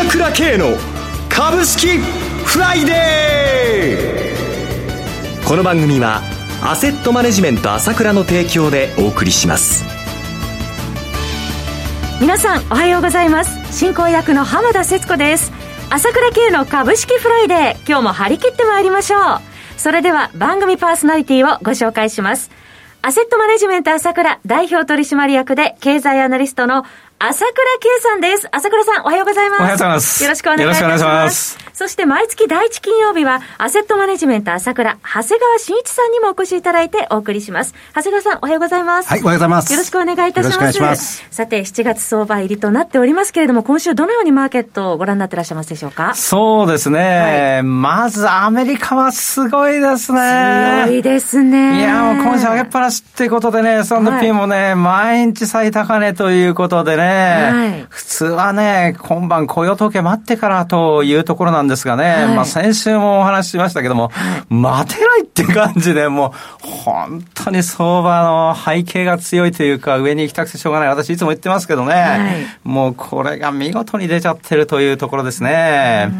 朝倉慶の株式フライデー。この番組はアセットマネジメント朝倉の提供でお送りします。皆さんおはようございます。進行役の浜田節子です。朝倉慶の株式フライデー今日も張り切ってまいりましょう。それでは番組パーソナリティをご紹介します。アセットマネジメント朝倉代表取締役で経済アナリストの朝倉圭さんです。朝倉さん、おはようございます。おはようございます。よろしくお願いします。ます。そして毎月第一金曜日は、アセットマネジメント朝倉、長谷川慎一さんにもお越しいただいてお送りします。長谷川さん、おはようございます。はい、おはようございます。よろしくお願いいたします。よろしくお願いします。さて、7月相場入りとなっておりますけれども、今週どのようにマーケットをご覧になってらっしゃいますでしょうか？そうですね。はい、まず、アメリカはすごいですね。強いですね。いや、もう今週上げっぱなしっていうことでね、S&P もね、はい、毎日最高値ということでね、はい、普通はね、今晩雇用統計待ってからというところなんですがね、はい、まあ先週もお話ししましたけども、はい、待てないって感じで、もう本当に相場の背景が強いというか、上に行きたくてしょうがない。私いつも言ってますけどね、はい、もうこれが見事に出ちゃってるというところですね。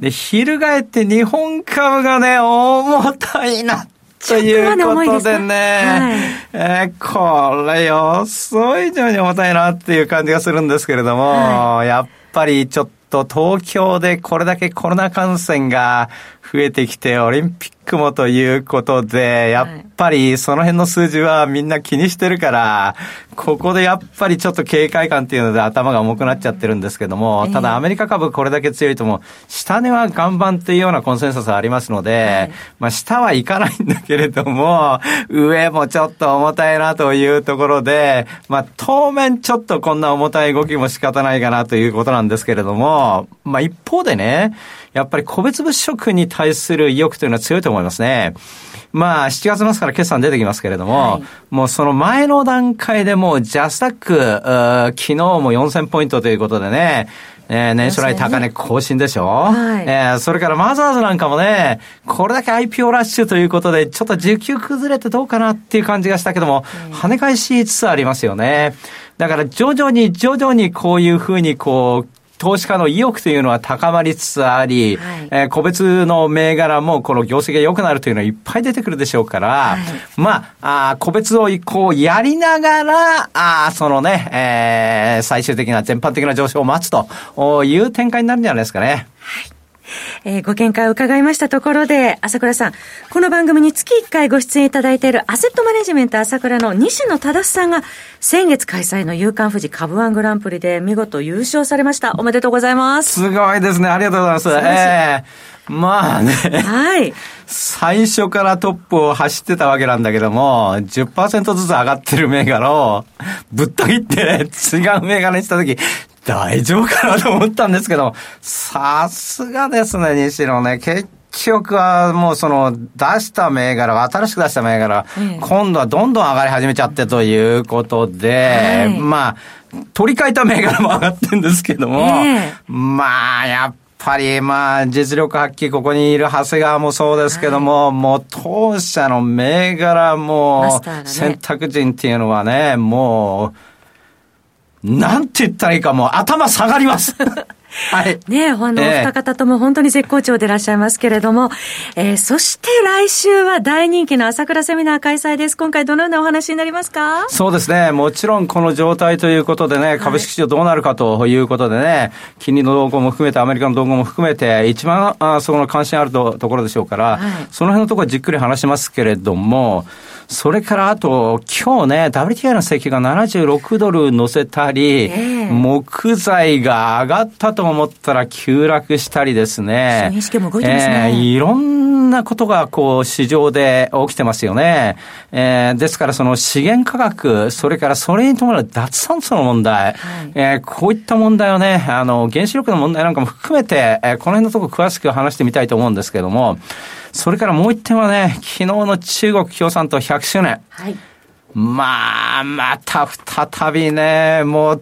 で、翻って日本株がね、重たいなということでね、はい、えー、これ予想以上に重たいなっていう感じがするんですけれども、はい、やっぱりちょっと東京でこれだけコロナ感染が増えてきて、オリンピックもということで、やっぱりその辺の数字はみんな気にしてるから、ここでやっぱりちょっと警戒感っていうので頭が重くなっちゃってるんですけども、ただアメリカ株これだけ強いとも、下値は岩盤っていうようなコンセンサスありますので、まあ下はいかないんだけれども、上もちょっと重たいなというところで、まあ当面ちょっとこんな重たい動きも仕方ないかなということなんですけれども、まあ一方でね、やっぱり個別物色に対する意欲というのは強いと思いますね。まあ、7月末から決算出てきますけれども、はい、もうその前の段階でもうジャスタック、昨日も4000ポイントということでね、えー、年初来高値更新でしょ、はい、えー、それからマザーズなんかもね、これだけ IPO ラッシュということで、ちょっと需給崩れてどうかなっていう感じがしたけども、うん、跳ね返しつつありますよね。だから徐々に徐々にこういうふうにこう、投資家の意欲というのは高まりつつあり、はい、えー、個別の銘柄もこの業績が良くなるというのはいっぱい出てくるでしょうから、はい、まあ、あ個別をこうやりながら、あそのね、えー、最終的な全般的な上昇を待つという展開になるんじゃないですかね。はいえー、ご見解を伺いましたところで、朝倉さん、この番組に月1回ご出演いただいているアセットマネジメント朝倉の西野忠さんが、先月開催の夕刊富士株ワングランプリで見事優勝されました。おめでとうございます。すごいですね。ありがとうございます。えー、まあね。はい。最初からトップを走ってたわけなんだけども、10%ずつ上がってる銘柄をぶっと切って違う銘柄にしたとき、大丈夫かなと思ったんですけど、さすがですね、西野ね。結局はもうその出した銘柄、新しく出した銘柄、今度はどんどん上がり始めちゃってということで、はい、まあ、取り替えた銘柄も上がってるんですけども、えー、まあ、やっぱり、まあ、実力発揮、ここにいる長谷川もそうですけども、はい、もう当社の銘柄も、選択人っていうのはね、もう、なんて言ったらいいかもう頭下がります。はい。ねあの、えー、二方とも本当に絶好調でいらっしゃいますけれども、えー、そして来週は大人気の朝倉セミナー開催です。今回どのようなお話になりますか？そうですね。もちろんこの状態ということでね、株式市場どうなるかということでね、金利の動向も含めて、アメリカの動向も含めて、一番あそこの関心あるとところでしょうから、はい、その辺のところはじっくり話しますけれども、それからあと、今日ね、WTI の石油が76ドル乗せたり、えー、木材が上がったと思ったら急落したりですね。意識も動いてますね。えー、いろんなことがこう市場で起きてますよね。えー、ですからその資源価格、それからそれに伴う脱炭素の問題、はい、えー、こういった問題をね、あの、原子力の問題なんかも含めて、えー、この辺のところ詳しく話してみたいと思うんですけども、それからもう一点はね、昨日の中国共産党100周年。はい。まあ、また再びね、もう、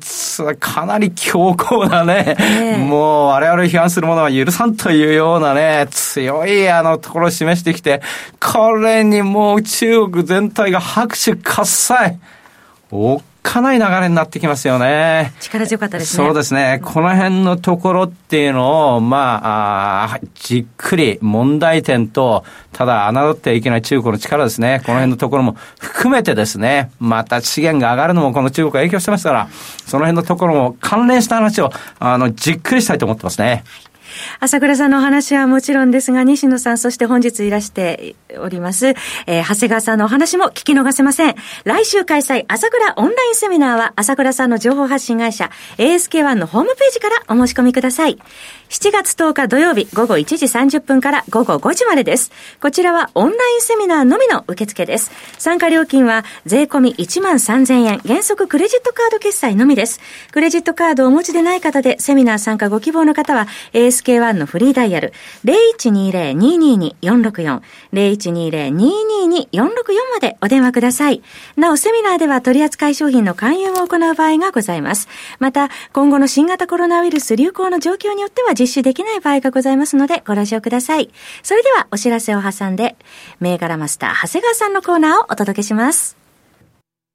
かなり強硬なね、えー、もう我々批判するものは許さんというようなね、強いあのところを示してきて、これにもう中国全体が拍手喝采。おかない流れになってきますよね。力強かったですね。そうですね。この辺のところっていうのを、まあ、あじっくり問題点と、ただ侮ってはいけない中国の力ですね。この辺のところも含めてですね、また資源が上がるのもこの中国が影響してますから、その辺のところも関連した話を、あの、じっくりしたいと思ってますね。朝倉さんのお話はもちろんですが、西野さん、そして本日いらしております、えー、長谷川さんのお話も聞き逃せません。来週開催、朝倉オンラインセミナーは、朝倉さんの情報発信会社、ASK1 のホームページからお申し込みください。7月10日土曜日午後1時30分から午後5時までです。こちらはオンラインセミナーのみの受付です。参加料金は税込み1万3000円、原則クレジットカード決済のみです。クレジットカードをお持ちでない方でセミナー参加ご希望の方は ASK1 のフリーダイヤル0120-222-464 0120-222-464までお電話ください。なおセミナーでは取扱い商品の勧誘を行う場合がございます。また今後の新型コロナウイルス流行の状況によっては実施できない場合がございますので、ご了承ください。それでは、お知らせを挟んで、銘柄マスター、長谷川さんのコーナーをお届けします。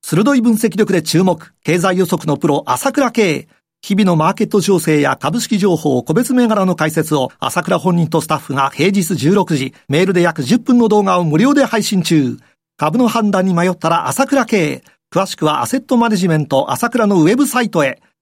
鋭い分析力で注目、経済予測のプロ、朝倉慶。日々のマーケット情勢や株式情報、個別銘柄の解説を、朝倉本人とスタッフが平日16時、メールで約10分の動画を無料で配信中。株の判断に迷ったら朝倉慶。詳しくはアセットマネジメント朝倉のウェブサイトへ。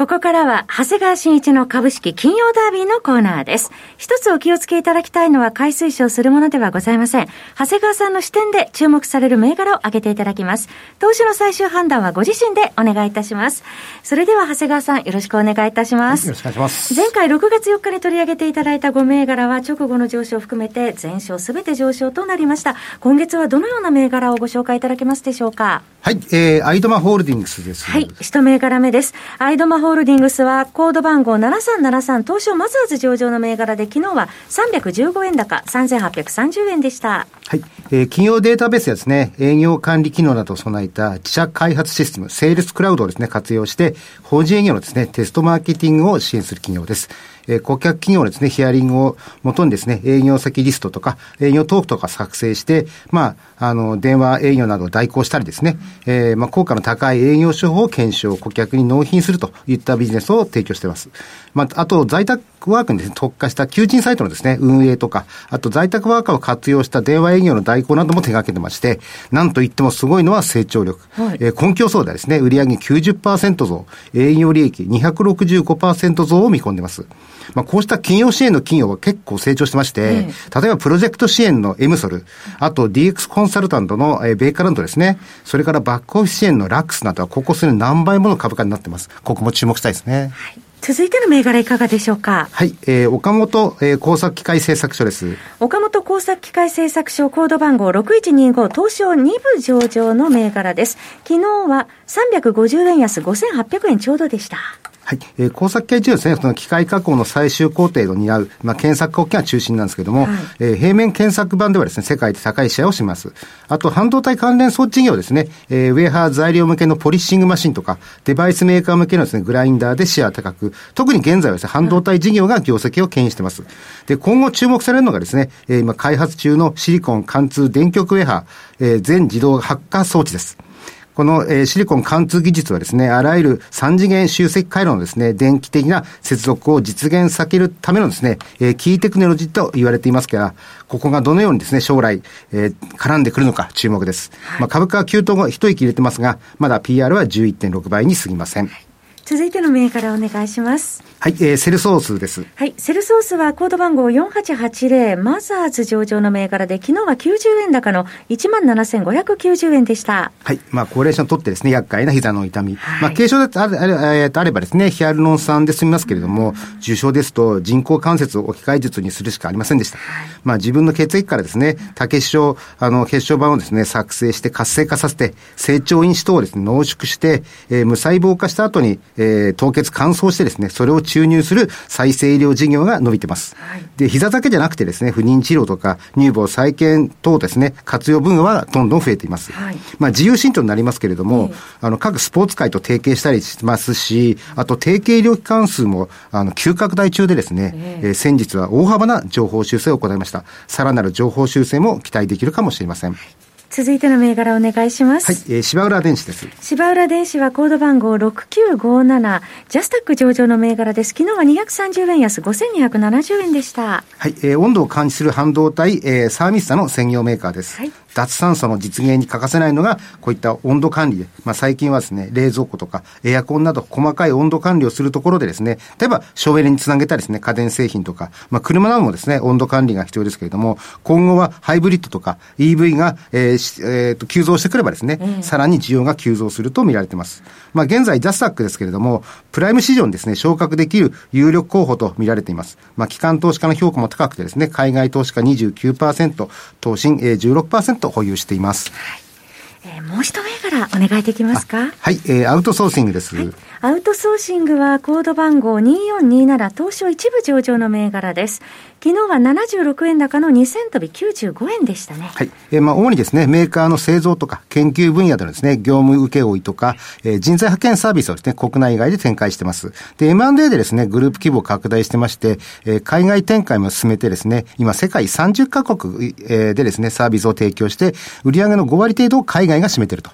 ここからは、長谷川新一の株式金曜ダービーのコーナーです。一つお気をつけいただきたいのは、買い推奨するものではございません。長谷川さんの視点で注目される銘柄を挙げていただきます。投資の最終判断はご自身でお願いいたします。それでは、長谷川さん、よろしくお願いいたします。よろしくお願いします。前回6月4日に取り上げていただいた5銘柄は、直後の上昇を含めて、全勝すべて上昇となりました。今月はどのような銘柄をご紹介いただけますでしょうか？はい、えー、アイドマホールディングスです。はい、一銘柄目です。アイドマホホールディングスは、コード番号7373、東証マザーズ上場の銘柄で、昨日は315円高、3830円でした。はい。えー、企業データベースやですね、営業管理機能などを備えた自社開発システム、セールスクラウドをですね、活用して、法人営業のですね、テストマーケティングを支援する企業です。えー、顧客企業のですね、ヒアリングをもとにですね、営業先リストとか、営業トークとか作成して、まあ、あの、電話営業などを代行したりですね、えー、まあ、効果の高い営業手法を検証、顧客に納品するといったビジネスを提供しています。まあ、あと、在宅ワークにね、特化した求人サイトのですね、運営とか、あと在宅ワーカーを活用した電話営業の代行なども手掛けてまして、なんといってもすごいのは成長力。はい、えー、根拠層ではですね、売上90%増、営業利益265%増を見込んでいます。まあ、こうした企業支援の企業は結構成長してまして、例えばプロジェクト支援のエムソル、あと DX コンサルタントの、えー、ベイカラントですね、それからバックオフィス支援のラックスなどはここ数年何倍もの株価になってます。ここも注目したいですね。はい続いての銘柄いかがでしょうか？はい、えー、岡本、えー、工作機械製作所です。岡本工作機械製作所コード番号6125東証2部上場の銘柄です。昨日は350円安5800円ちょうどでした。はい。えー、工作系中ですね、その機械加工の最終工程を担う、まあ、検索工機が中心なんですけれども、はい、えー、平面検索版ではですね、世界で高いシェアをします。あと、半導体関連装置業ですね、えー、ウェハー材料向けのポリッシングマシンとか、デバイスメーカー向けのですね、グラインダーでシェア高く、特に現在はですね、半導体事業が業績を牽引しています。で、今後注目されるのがですね、えー、今開発中のシリコン貫通電極ウェハー、えー、全自動発火装置です。この、えー、シリコン貫通技術はですね、あらゆる3次元集積回路のですね、電気的な接続を実現させるためのですね、えー、キーテクノロジーと言われていますから、ここがどのようにですね、将来、えー、絡んでくるのか注目です。はい、まあ、株価は急騰後一息入れてますが、まだ PR は11.6倍に過ぎません。続いての銘柄お願いします。はい、えー、セルソースです。はい、セルソースはコード番号4880、マザーズ上場の銘柄で、昨日は90円高の17,590円でした。はい、まあ、高齢者にとってですね、厄介な膝の痛み。はい、まあ、軽症であれあれあればですね、ヒアルロン酸で済みますけれども、重症ですと人工関節を置き換え術にするしかありませんでした。はい、まあ、自分の血液からですね、多血症、あの、血小板をですね、作成して活性化させて、成長因子等をですね、濃縮して、えー、無細胞化した後に、えー、凍結乾燥してですね、それを注入する再生医療事業が伸びてます。はい、で、膝だけじゃなくてですね、不妊治療とか乳房再建等ですね、活用分野はどんどん増えています。はい、まあ、自由診療になりますけれども、えー、あの、各スポーツ界と提携したりしますし、あと、提携医療機関数も、あの、急拡大中でですね、えー、えー、先日は大幅な情報修正を行いました。さらなる情報修正も期待できるかもしれません。続いての銘柄お願いします。はい、えー、芝浦電子です。芝浦電子はコード番号6957、ジャスタック上場の銘柄です。昨日は230円安、5270円でした。はい、えー、温度を感知する半導体、えー、サーミスタの専業メーカーです。はい。脱炭素の実現に欠かせないのが、こういった温度管理で、まあ、最近はですね、冷蔵庫とかエアコンなど細かい温度管理をするところでですね、例えば省エネにつなげたですね、家電製品とか、まあ、車などもですね、温度管理が必要ですけれども、今後はハイブリッドとか EV が、えーえー、と急増してくればですね、うん、さらに需要が急増すると見られています。まあ、現在、ジャスタックですけれども、プライム市場にですね、昇格できる有力候補と見られています。まあ、機関投資家の評価も高くてですね、海外投資家29%、投信16%保有しています。。はい、えー、もう一銘柄お願いできますか？はい、えー、アウトソーシングです、はい、アウトソーシングはコード番号2427東証一部上場の銘柄です。昨日は76円高の2000飛び95円でしたね。はい。えー、まあ、主にですね、メーカーの製造とか研究分野でのですね、業務請負とか、えー、人材派遣サービスをですね、国内外で展開してます。で、M&A でですね、グループ規模を拡大してまして、えー、海外展開も進めてですね、今世界30カ国、えー、でですね、サービスを提供して、売上の5割程度を海外が占めていると。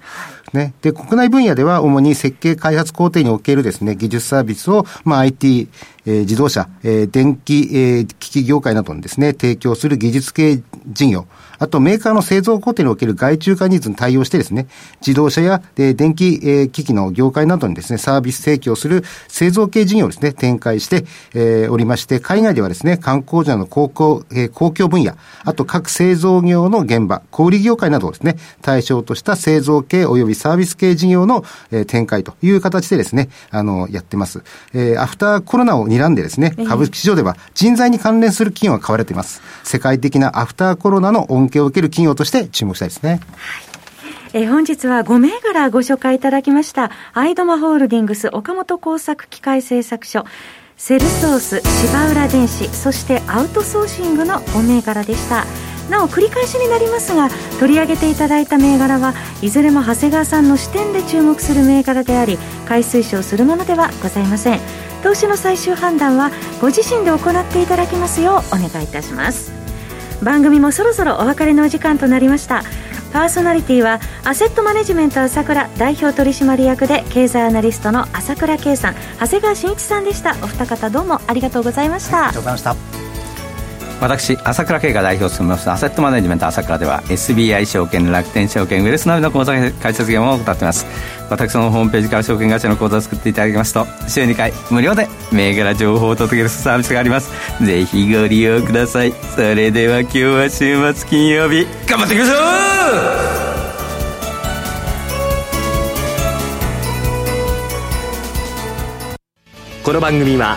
ね。で、国内分野では主に設計開発工程におけるですね、技術サービスを、まあ、IT、えー、自動車、えー、電気、えー、機器業界などにですね、提供する技術系事業、あとメーカーの製造工程における外注化ニーズに対応してですね、自動車や、えー、電気、えー、機器の業界などにですね、サービス提供する製造系事業をですね、展開して、えー、おりまして、海外ではですね、観光者の公共、えー、公共分野、あと各製造業の現場、小売業界などをですね、対象とした製造系及びサービス系事業の、えー、展開という形でですね、あの、やってます。えー、アフターコロナを睨んでですね、株式市場では人材に関連する企業が買われています。世界的なアフターコロナの恩恵を受ける企業として注目したいですね。はいえー、本日は5銘柄ご紹介いただきました。アイドマホールディングス岡本工作機械製作所、セルソース、芝浦電子、そしてアウトソーシングの5銘柄でした。なお繰り返しになりますが取り上げていただいた銘柄はいずれも長谷川さんの視点で注目する銘柄であり買い推奨するものではございません投資の最終判断はご自身で行っていただきますようお願いいたします。番組もそろそろお別れのお時間となりました。パーソナリティはアセットマネジメント朝倉代表取締役で経済アナリストの朝倉圭さん長谷川慎一さんでした。お二方どうもありがとうございました、ありがとうございました。私朝倉慶が代表を務めますアセットマネジメント朝倉では SBI 証券楽天証券ウェルスナビの口座開設業務を行っています。私のホームページから証券会社の口座を作っていただきますと週2回無料で銘柄情報を届けるサービスがあります。ぜひご利用ください。それでは今日は週末金曜日頑張っていきましょう。この番組は